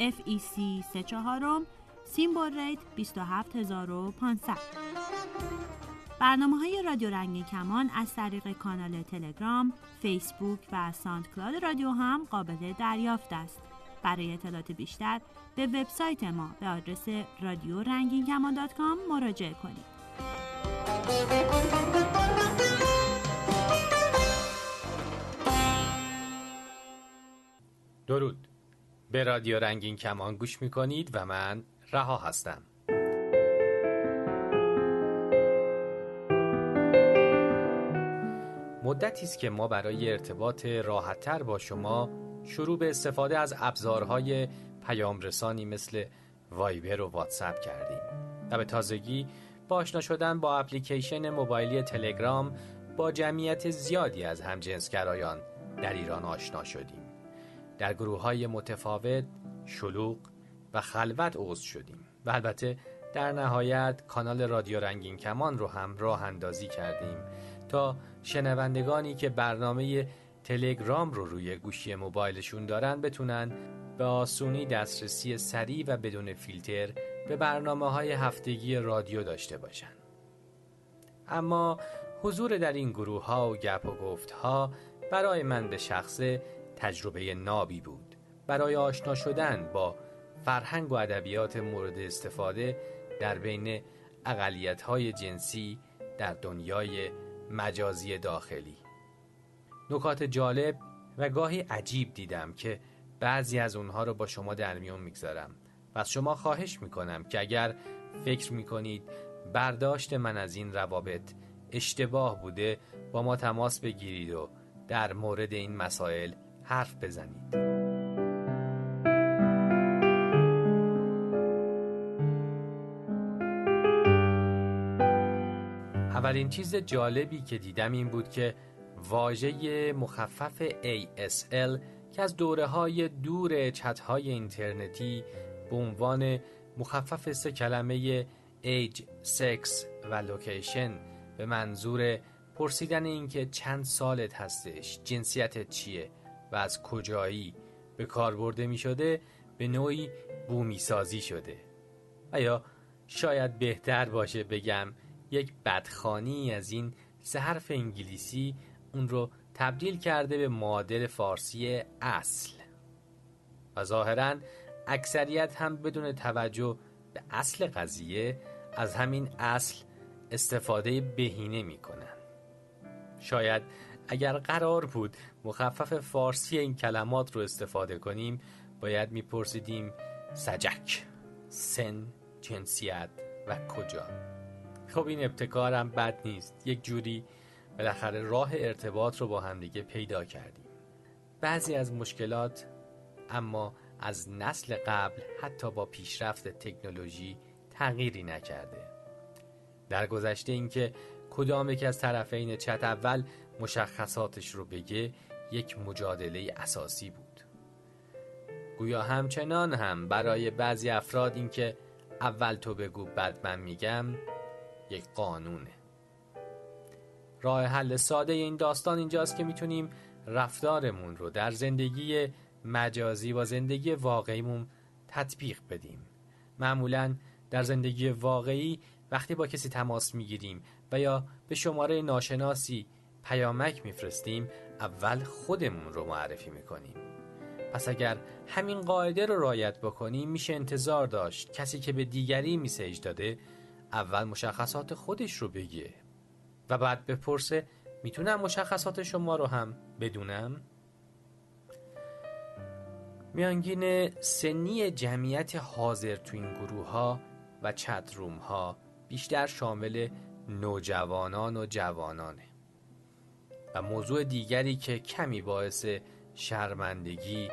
FEC 34 symbol rate 27500 برنامه های رادیو رنگین کمان از طریق کانال تلگرام، فیسبوک و ساند کلاد رادیو هم قابل دریافت است. برای اطلاعات بیشتر به وبسایت ما به آدرس رادیو رنگین کمان مراجعه کنید. درود به رادیو رنگین کمان گوش می کنید و من رها هستم. مدتی است که ما برای ارتباط راحتتر با شما شروع به استفاده از ابزارهای پیام رسانی مثل وایبر و واتساپ کردیم و به تازگی با آشنا شدن با اپلیکیشن موبایلی تلگرام با جمعیت زیادی از همجنسگرایان در ایران آشنا شدیم. در گروه های متفاوت شلوغ و خلوت عضو شدیم و البته در نهایت کانال رادیو رنگین کمان رو هم راه اندازی کردیم تا شنوندگانی که برنامه تلگرام رو روی گوشی موبایلشون دارن بتونن به آسونی دسترسی سریع و بدون فیلتر به برنامه های هفتگی رادیو داشته باشن. اما حضور در این گروه ها و گپ و گفت ها برای من به شخصه تجربه نابی بود. برای آشنا شدن با فرهنگ و ادبیات مورد استفاده در بین اقلیت های جنسی در دنیای مجازی داخلی. نکات جالب و گاهی عجیب دیدم که بعضی از اونها رو با شما در میون می‌گذارم. و از شما خواهش می‌کنم که اگر فکر می‌کنید برداشت من از این روابط اشتباه بوده با ما تماس بگیرید و در مورد این مسائل حرف بزنید. اولین چیز جالبی که دیدم این بود که واژه مخفف ASL که از دوره های دور چت های اینترنتی به عنوان مخفف سه کلمه ایج، سکس و لوکیشن به منظور پرسیدن اینکه چند سالت هستش، جنسیتت چیه؟ و از کجایی به کار برده می شده به نوعی بومی سازی شده. و یا شاید بهتر باشه بگم یک بدخانی از این سه حرف انگلیسی اون رو تبدیل کرده به معادل فارسی اصل؟ و ظاهرا اکثریت هم بدون توجه به اصل قضیه از همین اصل استفاده بهینه می‌کنن شاید اگر قرار بود مخفف فارسی این کلمات رو استفاده کنیم باید میپرسیدیم سجک سن جنسیت و کجا. خب این ابتکارم بد نیست یک جوری بالاخره راه ارتباط رو با همدیگه پیدا کردیم. بعضی از مشکلات اما از نسل قبل حتی با پیشرفت تکنولوژی تغییری نکرده. در گذشته اینکه کدام یک از طرفین چت اول مشخصاتش رو بگه یک مجادله اساسی بود. گویا همچنان هم برای بعضی افراد اینکه اول تو بگو بعد من میگم یک قانونه. راه حل ساده این داستان اینجاست که می‌تونیم رفتارمون رو در زندگی مجازی و زندگی واقعیمون تطبیق بدیم. معمولا در زندگی واقعی وقتی با کسی تماس می‌گیریم و یا به شماره ناشناسی پیامک میفرستیم اول خودمون رو معرفی می‌کنیم. پس اگر همین قاعده رو رایت بکنیم میشه انتظار داشت کسی که به دیگری میسیج داده اول مشخصات خودش رو بگه. و بعد بپرسه می‌تونم مشخصات شما رو هم بدونم؟ میانگین سنی جمعیت حاضر تو این گروه ها و چت روم ها بیشتر شامل نوجوانان و جوانانه. و موضوع دیگری که کمی باعث شرمندگی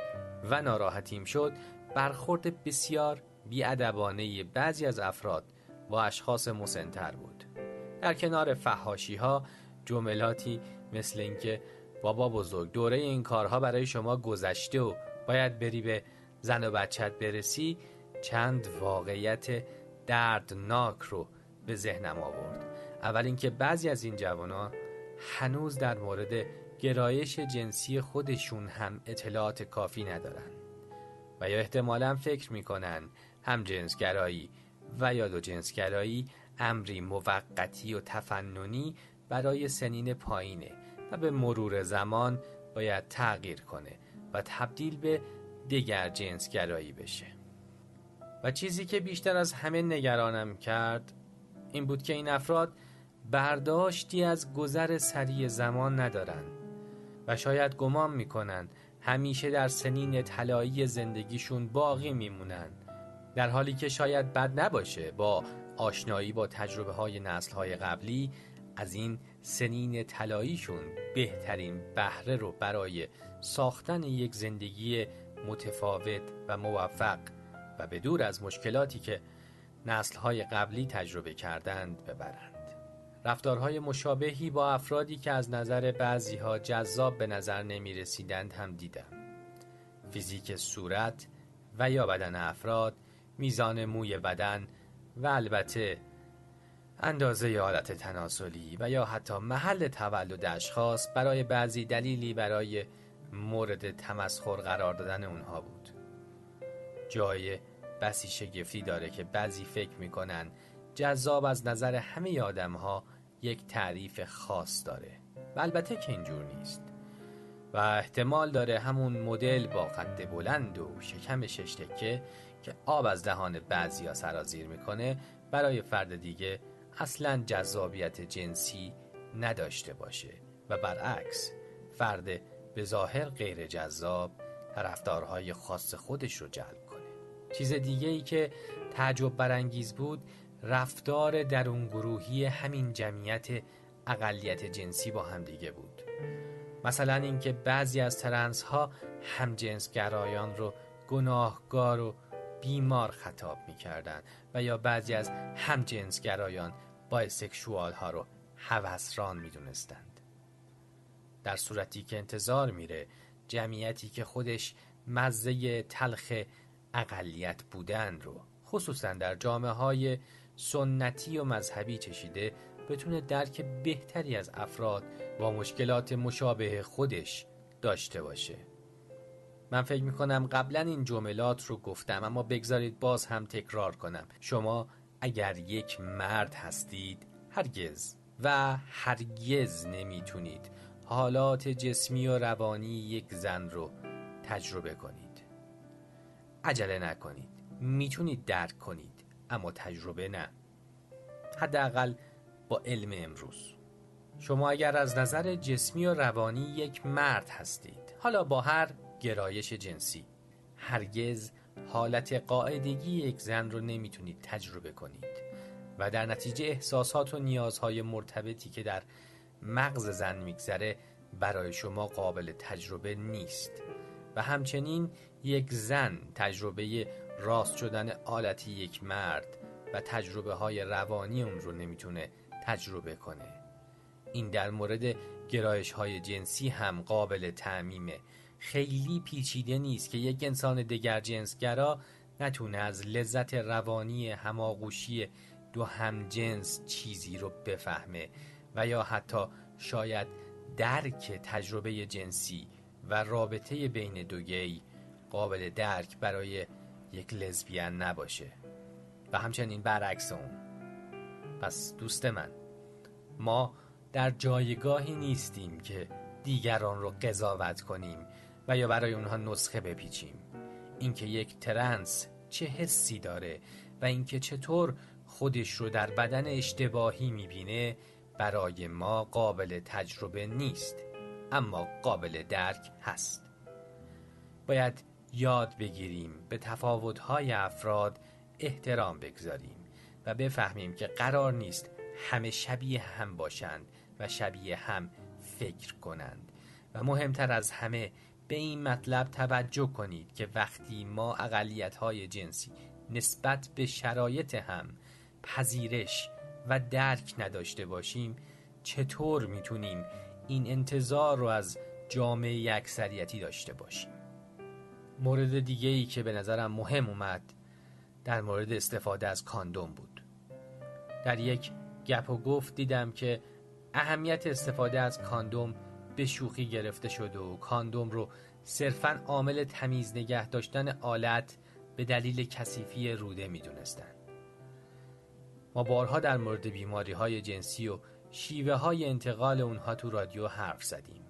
و ناراحتیم شد برخورد بسیار بیادبانه بعضی از افراد با اشخاص مسنتر بود. در کنار فحاشی ها جملاتی مثل اینکه بابا بزرگ دوره این کارها برای شما گذشته و باید بری به زن و بچت برسی چند واقعیت دردناک رو به ذهنم آورد. اول اینکه بعضی از این جوانان هنوز در مورد گرایش جنسی خودشون هم اطلاعات کافی ندارن و یا احتمالا فکر می‌کنن هم جنسگرایی و یا دو جنسگرایی امری موقتی و تفننی برای سنین پایینه و به مرور زمان باید تغییر کنه و تبدیل به دیگر جنسگرایی بشه. و چیزی که بیشتر از همه نگرانم کرد این بود که این افراد برداشتی از گذر سریع زمان ندارند و شاید گمان می‌کنن همیشه در سنین طلایی زندگیشون باقی میمونن در حالی که شاید بد نباشه با آشنایی با تجربه های نسل های قبلی از این سنین طلاییشون بهترین بهره رو برای ساختن یک زندگی متفاوت و موفق و به دور از مشکلاتی که نسلهای قبلی تجربه کردند ببرند. رفتارهای مشابهی با افرادی که از نظر بعضی ها جذاب به نظر نمی رسیدند هم دیدم. فیزیک صورت و یا بدن افراد میزان موی بدن و البته اندازه حالت تناسلی و یا حتی محل تولد اشخاص برای بعضی دلیلی برای مورد تمسخر قرار دادن اونها بود. جای بسی شگفتی داره که بعضی فکر می‌کنن جذاب از نظر همه آدم ها یک تعریف خاص داره. و البته که اینجور نیست. و احتمال داره همون مدل با قد بلند و شکم ششتکه که آب از دهان بعضی ها سرازیر می‌کنه برای فرد دیگه اصلا جذابیت جنسی نداشته باشه. و برعکس فرد به ظاهر غیر جذاب رفتارهای خاص خودش رو جلب کنه. چیز دیگه ای که تعجب برانگیز بود رفتار درون گروهی همین جمعیت اقلیت جنسی با هم دیگه بود. مثلا اینکه بعضی از ترنس ها گرایان رو گناهگار و بیمار خطاب می‌کردند و یا بعضی از هم جنسگرایان بایسکشوال ها رو هوسران می‌دونستند. در صورتی که انتظار میره جمعیتی که خودش مزه تلخ اقلیت بودن رو خصوصا در جامعه های سنتی و مذهبی چشیده بتونه درک بهتری از افراد با مشکلات مشابه خودش داشته باشه. من فکر می‌کنم قبلا این جملات رو گفتم اما بگذارید باز هم تکرار کنم. شما اگر یک مرد هستید هرگز و هرگز نمی‌تونید حالات جسمی و روانی یک زن رو تجربه کنید. عجله نکنید. می‌تونید درک کنید. اما تجربه نه. حداقل با علم امروز. شما اگر از نظر جسمی و روانی یک مرد هستید حالا با هر گرایش جنسی هرگز حالت قاعدگی یک زن رو نمی‌تونید تجربه کنید و در نتیجه احساسات و نیازهای مرتبطی که در مغز زن میگذره برای شما قابل تجربه نیست. و همچنین یک زن تجربه راست شدن آلتی یک مرد و تجربه های روانی اون رو نمی‌تونه تجربه کنه. این در مورد گرایش های جنسی هم قابل تعمیمه خیلی پیچیده نیست که یک انسان دگر جنسگرا نتونه از لذت روانی هماغوشی دو هم جنس چیزی رو بفهمه و یا حتی شاید درک تجربه جنسی و رابطه بین دو گی قابل درک برای یک لزبیان نباشه. و همچنین برعکس اون. پس دوست من ما در جایگاهی نیستیم که دیگران رو قضاوت کنیم و یا برای اونها نسخه بپیچیم. اینکه یک ترنس چه حسی داره و اینکه چطور خودش رو در بدن اشتباهی می‌بینه برای ما قابل تجربه نیست اما قابل درک هست. باید یاد بگیریم به تفاوت‌های افراد احترام بگذاریم و بفهمیم که قرار نیست همه شبیه هم باشند و شبیه هم فکر کنند. و مهمتر از همه به این مطلب توجه کنید که وقتی ما اقلیت های جنسی نسبت به شرایط هم پذیرش و درک نداشته باشیم چطور می‌تونیم این انتظار رو از جامعه اکثریتی داشته باشیم؟ مورد دیگه ای که به نظرم مهم اومد در مورد استفاده از کاندوم بود. در یک گپ و گفت دیدم که اهمیت استفاده از کاندوم به شوخی گرفته شده و کاندوم رو صرفا عامل تمیز نگه داشتن آلت به دلیل کثیفی روده می‌دونستن. ما بارها در مورد بیماری های جنسی و شیوه های انتقال اونها تو رادیو حرف زدیم.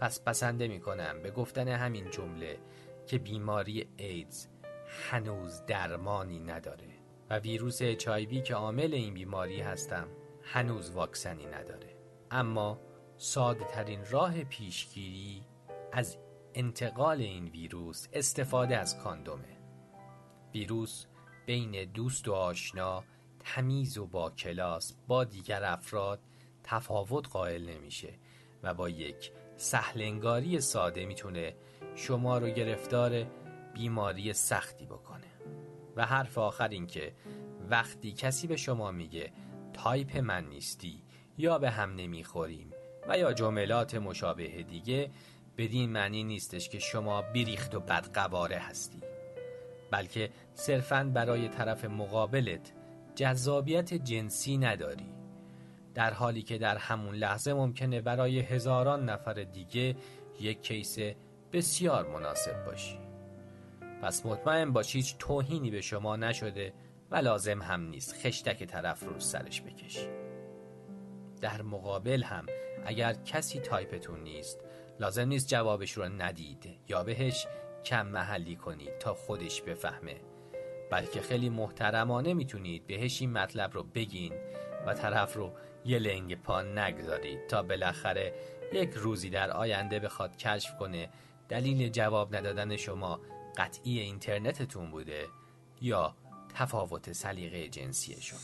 پس پسنده می‌کنم به گفتن همین جمله که بیماری ایدز هنوز درمانی نداره و ویروس اچایوی که عامل این بیماری هستم هنوز واکسنی نداره. اما ساده ترین راه پیشگیری از انتقال این ویروس استفاده از کاندومه. ویروس بین دوست و آشنا تمیز و با کلاس با دیگر افراد تفاوت قائل نمیشه و با یک سهلنگاری ساده می‌تونه شما رو گرفتار بیماری سختی بکنه. و حرف آخر این که وقتی کسی به شما میگه تایپ من نیستی یا به هم نمی‌خوریم و یا جملات مشابه دیگه بدین معنی نیستش که شما بیریخت و بدقواره هستی. بلکه صرفا برای طرف مقابلت جذابیت جنسی نداری. در حالی که در همون لحظه ممکنه برای هزاران نفر دیگه یک case بسیار مناسب باشی. پس مطمئن باش هیچ توهینی به شما نشده و لازم هم نیست خشتک طرف رو سرش بکشی. در مقابل هم اگر کسی تایپتون نیست لازم نیست جوابش رو ندید یا بهش کم محلی کنید تا خودش بفهمه. بلکه خیلی محترمانه می‌تونید بهش این مطلب رو بگین و طرف رو یه لنگ پا نگذارید تا بالاخره یک روزی در آینده بخواد کشف کنه. دلیل جواب ندادن شما قطعی اینترنتتون بوده یا تفاوت سلیقه جنسی شما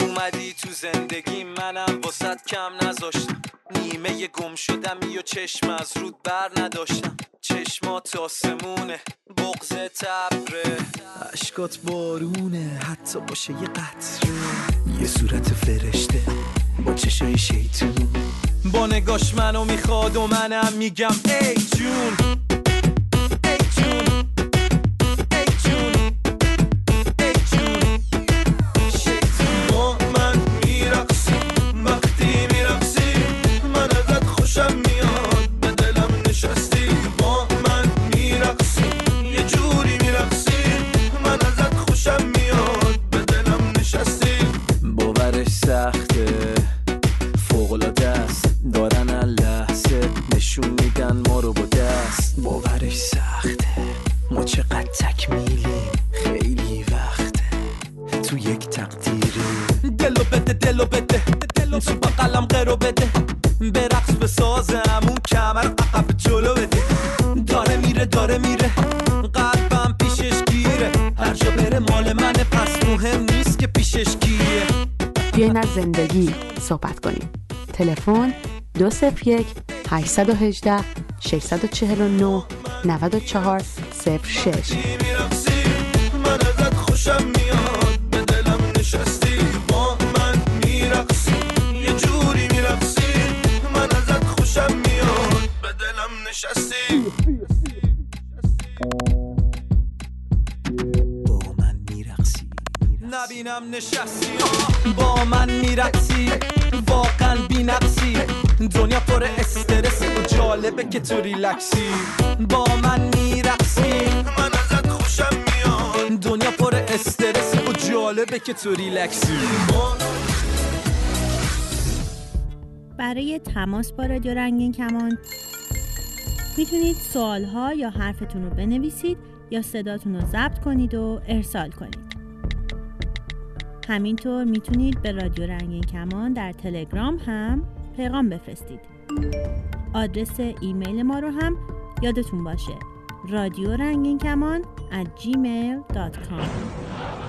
اومدی تو زندگی منم واسط کم نذاشتم. نیمه گم شدم یا چشم از رود بر نداشتم. چشمات آسمونه بغز تبره. عشقات بارونه حتی باشه یه قطره. یه صورت فرشته با چشای شیطون. با نگاش منو می‌خواد و منم میگم ای جون. تلفن 201 818 649 94 06 من ازت خوشم میاد به دلم نشستی با من میرقصی یه جوری میرقصی من ازت خوشم میاد به دلم نشستی. نبینم نشستی با من میرقصی. واقعا بی نقصی دنیا پر استرس و جالبه که تو ریلکسی. با من میرقصی. من ازت خوشم میاد. دنیا پر استرس و جالبه که تو ریلکسی. برای تماس با رادیو رنگین کمان. می‌تونید سوالها یا حرفتون رو بنویسید یا صداتون رو ضبط کنید و ارسال کنید. همینطور می‌تونید به رادیو رنگین کمان در تلگرام هم پیغام بفرستید. آدرس ایمیل ما رو هم یادتون باشه. رادیو رنگین کمان at gmail.com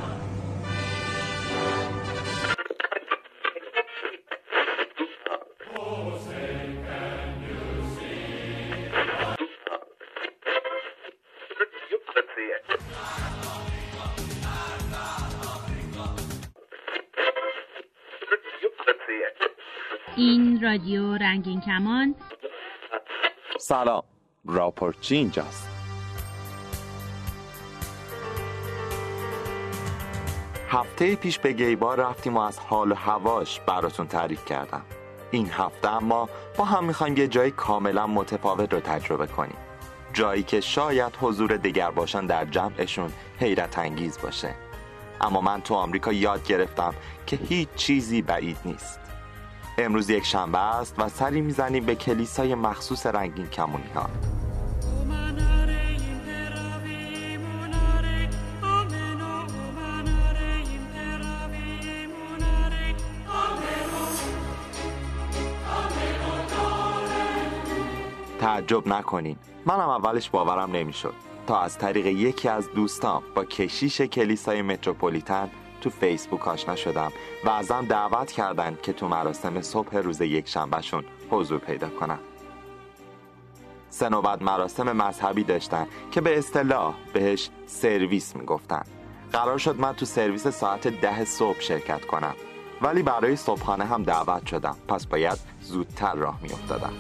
رادیو رنگین کمان. سلام. راپورچی اینجاست. هفته پیش به گیبار رفتیم و از حال و هواش براتون تعریف کردم. این هفته اما با هم می‌خوایم یه جای کاملا متفاوت رو تجربه کنیم. جایی که شاید حضور دیگر باشن در جمعشون حیرت انگیز باشه. اما من تو آمریکا یاد گرفتم که هیچ چیزی بعید نیست. امروز یک شنبه است و سری می‌زنیم به کلیسای مخصوص رنگین کمونی ها تعجب نکنین. منم اولش باورم نمی‌شد. تا از طریق یکی از دوستان با کشیش کلیسای متروپولیتن تو فیسبوک آشنا شدم و ازم دعوت کردن که تو مراسم صبح روز یک شنبهشون حضور پیدا کنم. سه نوبت مراسم مذهبی داشتن که به اصطلاح بهش سرویس می‌گفتن. قرار شد من تو سرویس ساعت ده صبح شرکت کنم. ولی برای صبحانه هم دعوت شدم. پس باید زودتر راه میافتادم.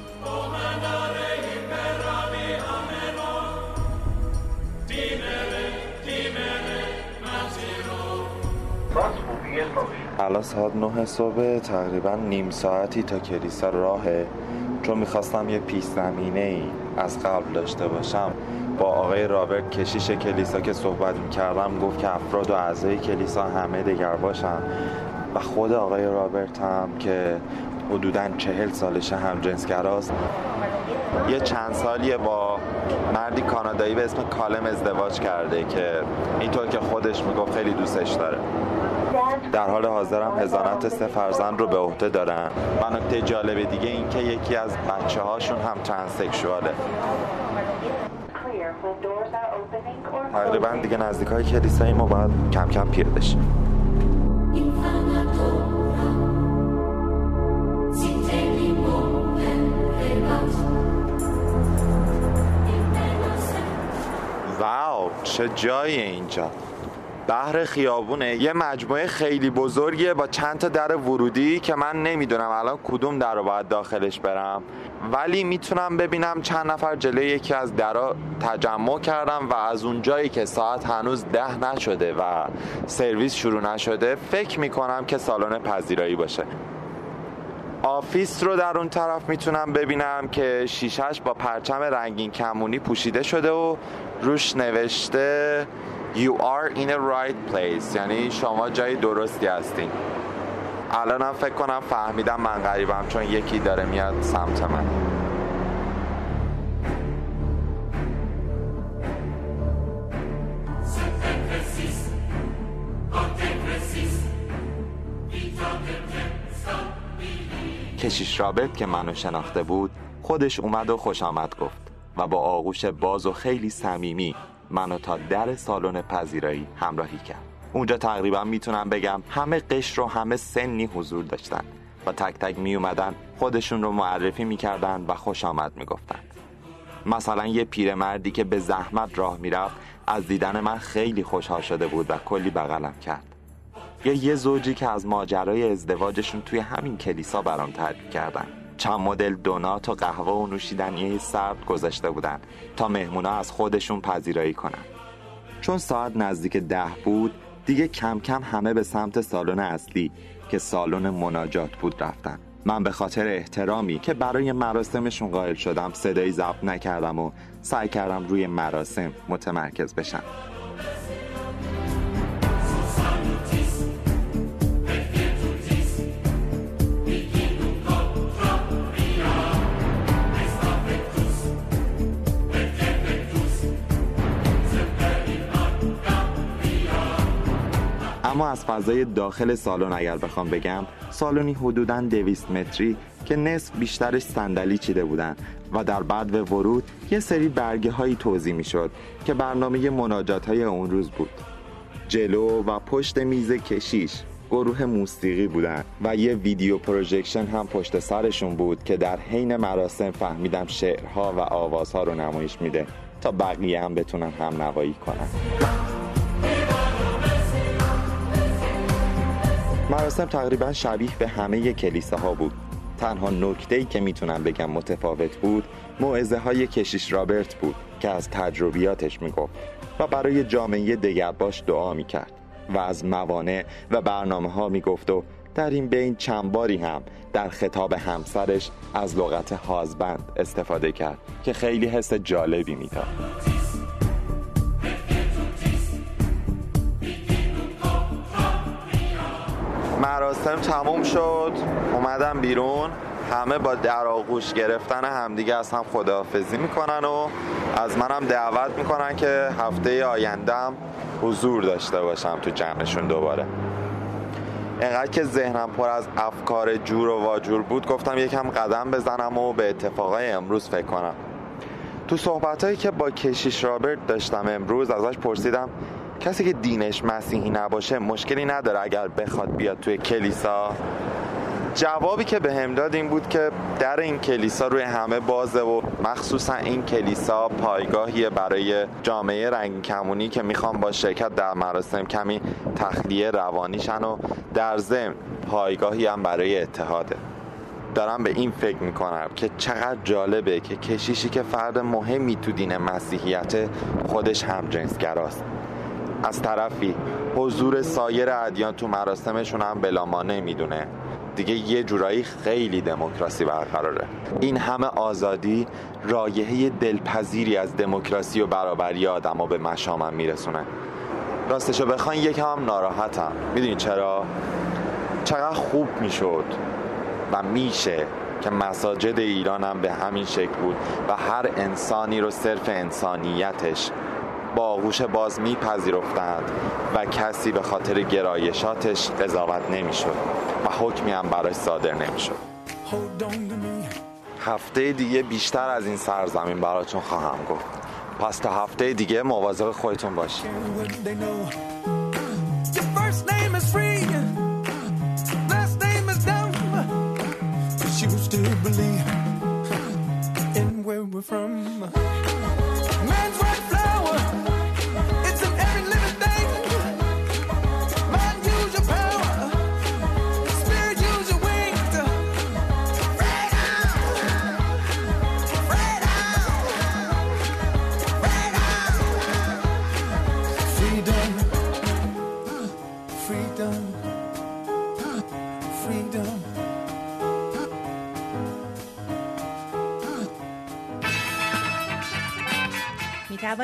الان ساعت نه صبح تقریبا نیم ساعتی تا کلیسا راهه. چون می‌خواستم یه پیش زمینه ای از قبل داشته باشم با آقای رابرت کشیش کلیسا که صحبت می‌کردم گفت که افراد و اعضای کلیسا همه دگر باشن. و خود آقای رابرت هم که حدودا چهل سالشه هم جنسگراست. یه چند سالیه با مردی کانادایی به اسم کالم ازدواج کرده که اینطور که خودش می‌گفت خیلی دوستش داره. در حال حاضرم هزانت سه فرزند رو به عهده دارن. و نکته جالب دیگه این که یکی از بچه هاشون هم ترانسکشواله. تقریبا دیگه نزدیک های کلیسایی ما باید کم کم پیاده بشیم. wow چه جای اینجا. بر خیابونه. یه مجموعه خیلی بزرگیه با چند تا در ورودی که من نمی‌دونم الان کدوم در رو باید داخلش برم. ولی می‌تونم ببینم چند نفر جلوی یکی از درا تجمع کردن و از اون جایی که ساعت هنوز ده نشده و سرویس شروع نشده فکر می‌کنم که سالن پذیرایی باشه. office رو در اون طرف می‌تونم ببینم که شیشه‌ش با پرچم رنگین کمونی پوشیده شده و روش نوشته You are in a right place. یعنی شما جای درستی هستین. الانم فکر کنم فهمیدم من غریبم چون یکی داره میاد سمت من. کشیش رابرت که منو شناخته بود خودش اومد و خوش آمد گفت و با آغوش باز و خیلی صمیمی منو تا در سالن پذیرایی همراهی کرد. اونجا تقریبا می‌تونم بگم همه قشر و همه سنی حضور داشتن و تک تک می اومدن خودشون رو معرفی می‌کردن و خوش آمد می‌گفتن. مثلا یه پیرمردی که به زحمت راه می‌رفت از دیدن من خیلی خوشحال شده بود و کلی بغلم کرد. یا یه زوجی که از ماجرای ازدواجشون توی همین کلیسا برام تعریف کردن. چند مدل دونات و قهوه و نوشیدنی سرد گذاشته بودن تا مهمونا از خودشون پذیرایی کنن چون ساعت نزدیک ده بود دیگه کم کم همه به سمت سالن اصلی که سالن مناجات بود رفتن. من به خاطر احترامی که برای مراسمشون قائل شدم صدایی ضبط نکردم و سعی کردم روی مراسم متمرکز بشم. اما از فضای داخل سالن اگر بخوام بگم سالنی حدوداً دویست متری که نصف بیشترش صندلی چیده بودن و در بعد به ورود یه سری برگه هایی توضیح می شد که برنامه مناجات های اون روز بود. جلو و پشت میز کشیش گروه موسیقی بودن و یه ویدیو پروژکشن هم پشت سرشون بود که در حین مراسم فهمیدم شعرها و آوازها رو نمایش میده تا بقیه هم بتونن هم نوایی کنن. مراسم تقریبا شبیه به همه کلیساها بود. تنها نکته ای که می‌تونم بگم متفاوت بود موعظه های کشیش رابرت بود که از تجربیاتش می‌گفت و برای جامعه دگرباش دعا می‌کرد و از موانع و برنامه ها می‌گفت و در این بین چند باری هم در خطاب همسرش از لغت هازبند استفاده کرد که خیلی حس جالبی می‌داد. مراسم تموم شد. اومدم بیرون. همه با در آغوش گرفتن همدیگه از هم خداحافظی می‌کنن و از منم دعوت می‌کنن که هفته آیندهم حضور داشته باشم تو جمعشون دوباره. انقدر که ذهنم پر از افکار جور و واجور بود گفتم یکم قدم بزنم و به اتفاقای امروز فکر کنم. تو صحبت که با کشیش رابرت داشتم امروز ازش پرسیدم کسی که دینش مسیحی نباشه مشکلی نداره اگر بخواد بیاد توی کلیسا. جوابی که به هم داد این بود که در این کلیسا روی همه بازه و مخصوصا این کلیسا پایگاهیه برای جامعه رنگ کمونی که می‌خوام با شرکت در مراسم کمی تخلیه روانیشن و در ضمن پایگاهی هم برای اتحاده دارم به این فکر می‌کنم که چقدر جالبه که کشیشی که فرد مهمی تو دین مسیحیت خودش هم جنسگراست. از طرفی حضور سایر ادیان تو مراسمشون هم بلامانه می‌دونه دیگه یه جورایی خیلی دموکراسی برقراره. این همه آزادی رایحه دلپذیری از دموکراسی و برابری آدما به مشامم میرسونه. راستشو بخواین یکم هم ناراحتم. می‌دونین چرا؟ چقدر خوب می‌شد و میشه که مساجد ایران هم به همین شکل بود و هر انسانی رو صرف انسانیتش با آغوش باز میپذیرفتند و کسی به خاطر گرایشاتش قضاوت نمی‌شد و حکمی هم براش صادر نمی‌شد. هفته دیگه بیشتر از این سرزمین براتون خواهم گفت. پس تا هفته دیگه مواظب خودتون باشید.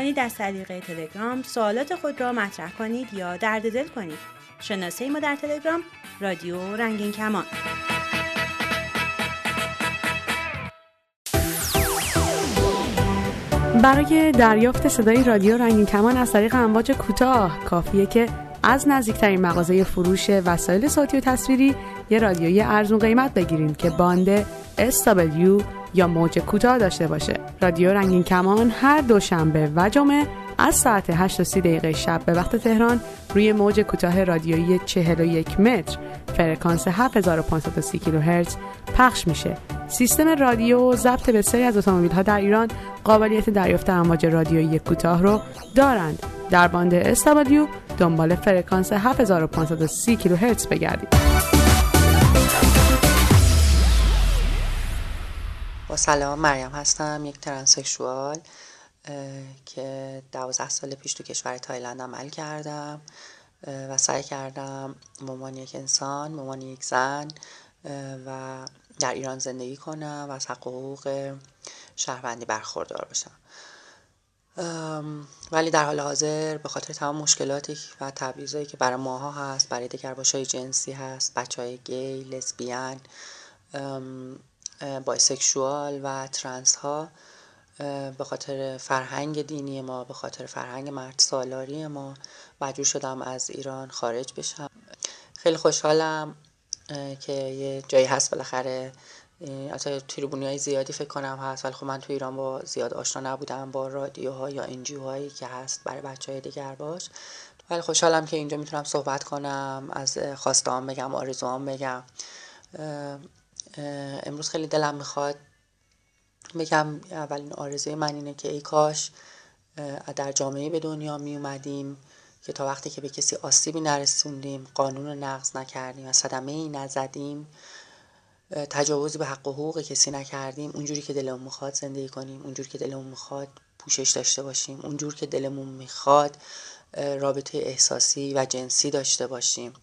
توانید از طریق تلگرام سوالات خود را مطرح کنید یا درد دل کنید. شناسه ما در تلگرام رادیو رنگین کمان. برای دریافت صدای رادیو رنگین کمان از طریق امواج کوتاه کافیه که از نزدیکترین مغازه فروش وسایل صوتی و تصویری یه رادیوی ارزون قیمت بگیرید که باند SW یا موج کوتاه داشته باشه رادیو رنگین کمان هر دوشنبه و جمعه از ساعت 8 تا دقیقه شب به وقت تهران روی موج کوتاه رادیویی 41 متر فرکانس 7530 کیلوهرتز پخش میشه. سیستم رادیو ضبط بسیاری از اتومبیل ها در ایران قابلیت دریافت امواج رادیویی کوتاه رو دارند. در باند SW دنبال فرکانس 7530 کیلوهرتز بگردید. با سلام مریم هستم یک ترانسکشوال که دوازده سال پیش تو کشور تایلند عمل کردم و سعی کردم مامان یک انسان مامان یک زن و در ایران زندگی کنم و از حقوق شهروندی برخوردار باشم ولی در حال حاضر به خاطر تمام مشکلاتی و تبعیضایی که برای ماها هست برای های جنسی هست بچه های گی لسبیان bisexual و trans ها به خاطر فرهنگ دینی ما به خاطر فرهنگ مرد سالاری ما مجبور شدم از ایران خارج بشم. خیلی خوشحالم که یه جایی هست بالاخره. حتی تریبون های زیادی فکر کنم هست ولی خب من تو ایران با زیاد آشنا نبودم با رادیوها یا NGO هایی که هست برای بچه های دگرباش. ولی خوشحالم که اینجا می‌تونم صحبت کنم از خواستام بگم آرزوام بگم. امروز خیلی دلم می‌خواد بگم اولین آرزوی من اینه که ای کاش در جامعه به دنیا می که تا وقتی که به کسی آسیبی نرسوندیم قانون رو نقض نکردیم و صدمه ای نزدیم تجاوزی به حق و حقوق کسی نکردیم اونجوری که دلمون می‌خواد زندگی کنیم اونجوری که دلمون می‌خواد پوشش داشته باشیم اونجور که دلمون می‌خواد رابطه احساسی و جنسی داشته باشیم.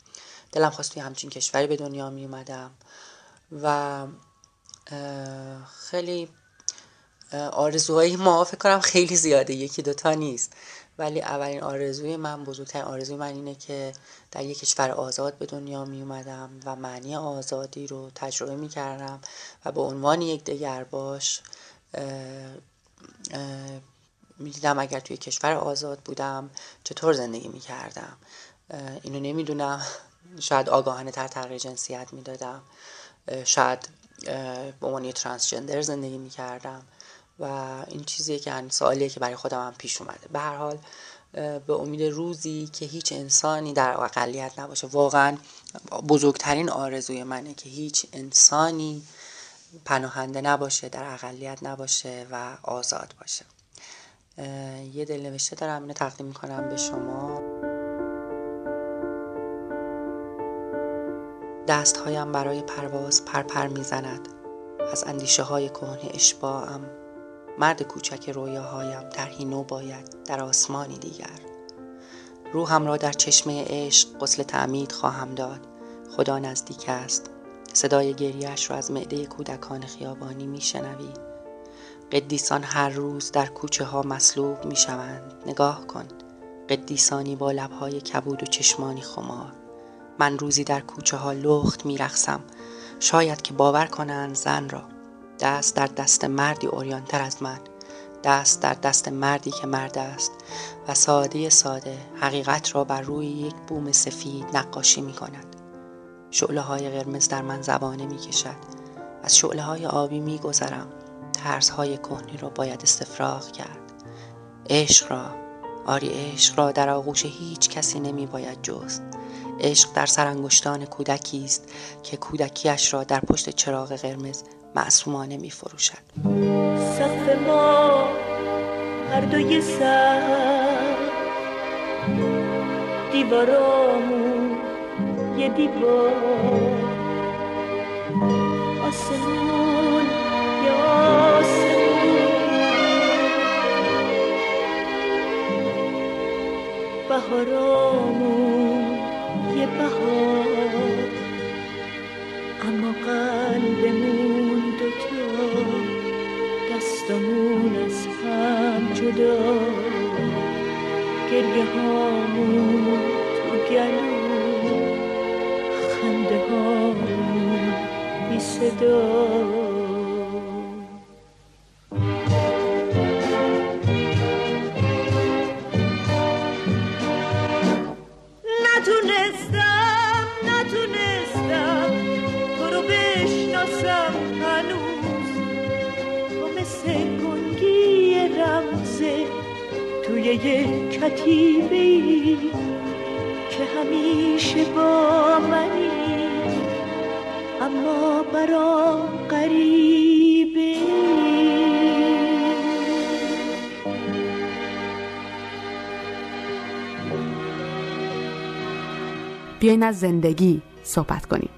دلم خواست توی همچین کشوری به دنیا می اومدم و خیلی آرزوهای ما فکر کنم خیلی زیاده یکی دوتا نیست. ولی اولین آرزوی من بزرگترین آرزوی من اینه که در یک کشور آزاد به دنیا می اومدم و معنی آزادی رو تجربه می کردم و به عنوان یک دگر باش می دیدم اگر توی کشور آزاد بودم چطور زندگی می کردم. اینو نمی‌دونم. شاید آگاهانه تر تغییر جنسیت می‌دادم شاید به عنوان ترانسجندر زندگی می کردم و این چیزیه که سوالیه که برای خودم هم پیش اومده. به هر حال به امید روزی که هیچ انسانی در اقلیت نباشه. واقعا بزرگترین آرزوی منه که هیچ انسانی پناهنده نباشه در اقلیت نباشه و آزاد باشه. یه دل نوشته دارم اینو تقدیم می‌کنم به شما. دستهایم برای پرواز پرپر می‌زند. از اندیشه های کهنه اشباعم مرد کوچک رویاهایم طرحی نو باید در آسمانی دیگر. روحم را در چشمه عشق غسل تعمید خواهم داد. خدا نزدیک است. صدای گریهش را از معده کودکان خیابانی میشنوی. قدیسان هر روز در کوچه ها مصلوب می شوند نگاه کن. قدیسانی با لبهای کبود و چشمانی خمار. من روزی در کوچه ها لخت می رخصم. شاید که باور کنند زن را. دست در دست مردی اوریانتر از من. دست در دست مردی که مرد است. و ساده ساده حقیقت را بر روی یک بوم سفید نقاشی می کند شعله های قرمز در من زبانه می کشد از شعله های آبی می گذرم ترس های کهنی را باید استفراغ کرد. عشق را. آری عشق را در آغوش هیچ کسی نمی باید جست. عشق در سرانگشتان کودکی است که کودکیش را در پشت چراغ قرمز معصومانه می فروشد سقف ما هر دوی سر. دیوارامون یه دیوار. آسمون یا آسمون بهارامون بهار. اما قلبمون دوتا دستمون از هم جدا. گریه هامون تو گلو خنده هامون بی صدا. بیاین از زندگی صحبت کنیم.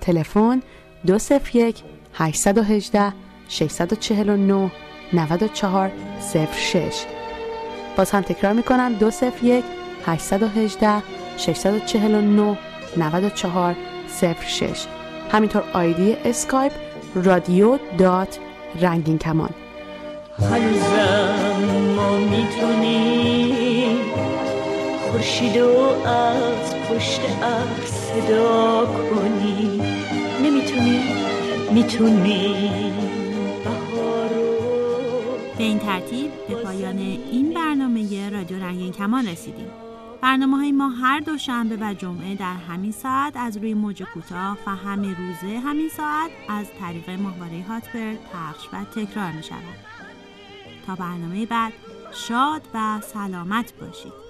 تلفن دو صفر یک 818 649 94 06 باز هم تکرار می‌کنم دو صفر یک 818 649 94 06 همینطور ID اسکایپ رادیو dot رنگین کمان هنوزم ما می‌تونیم خورشید از پشت ابر صدا کنی. نمی‌تونی؟ می‌تونی. به این ترتیب به پایان این برنامه رادیو رنگین کمان رسیدیم. برنامه های ما هر دوشنبه و جمعه در همین ساعت از روی موج کوتاه و همه روزه همین ساعت از طریق ماهواره هاتبرد پخش و تکرار می شود تا برنامه بعد شاد و سلامت باشید.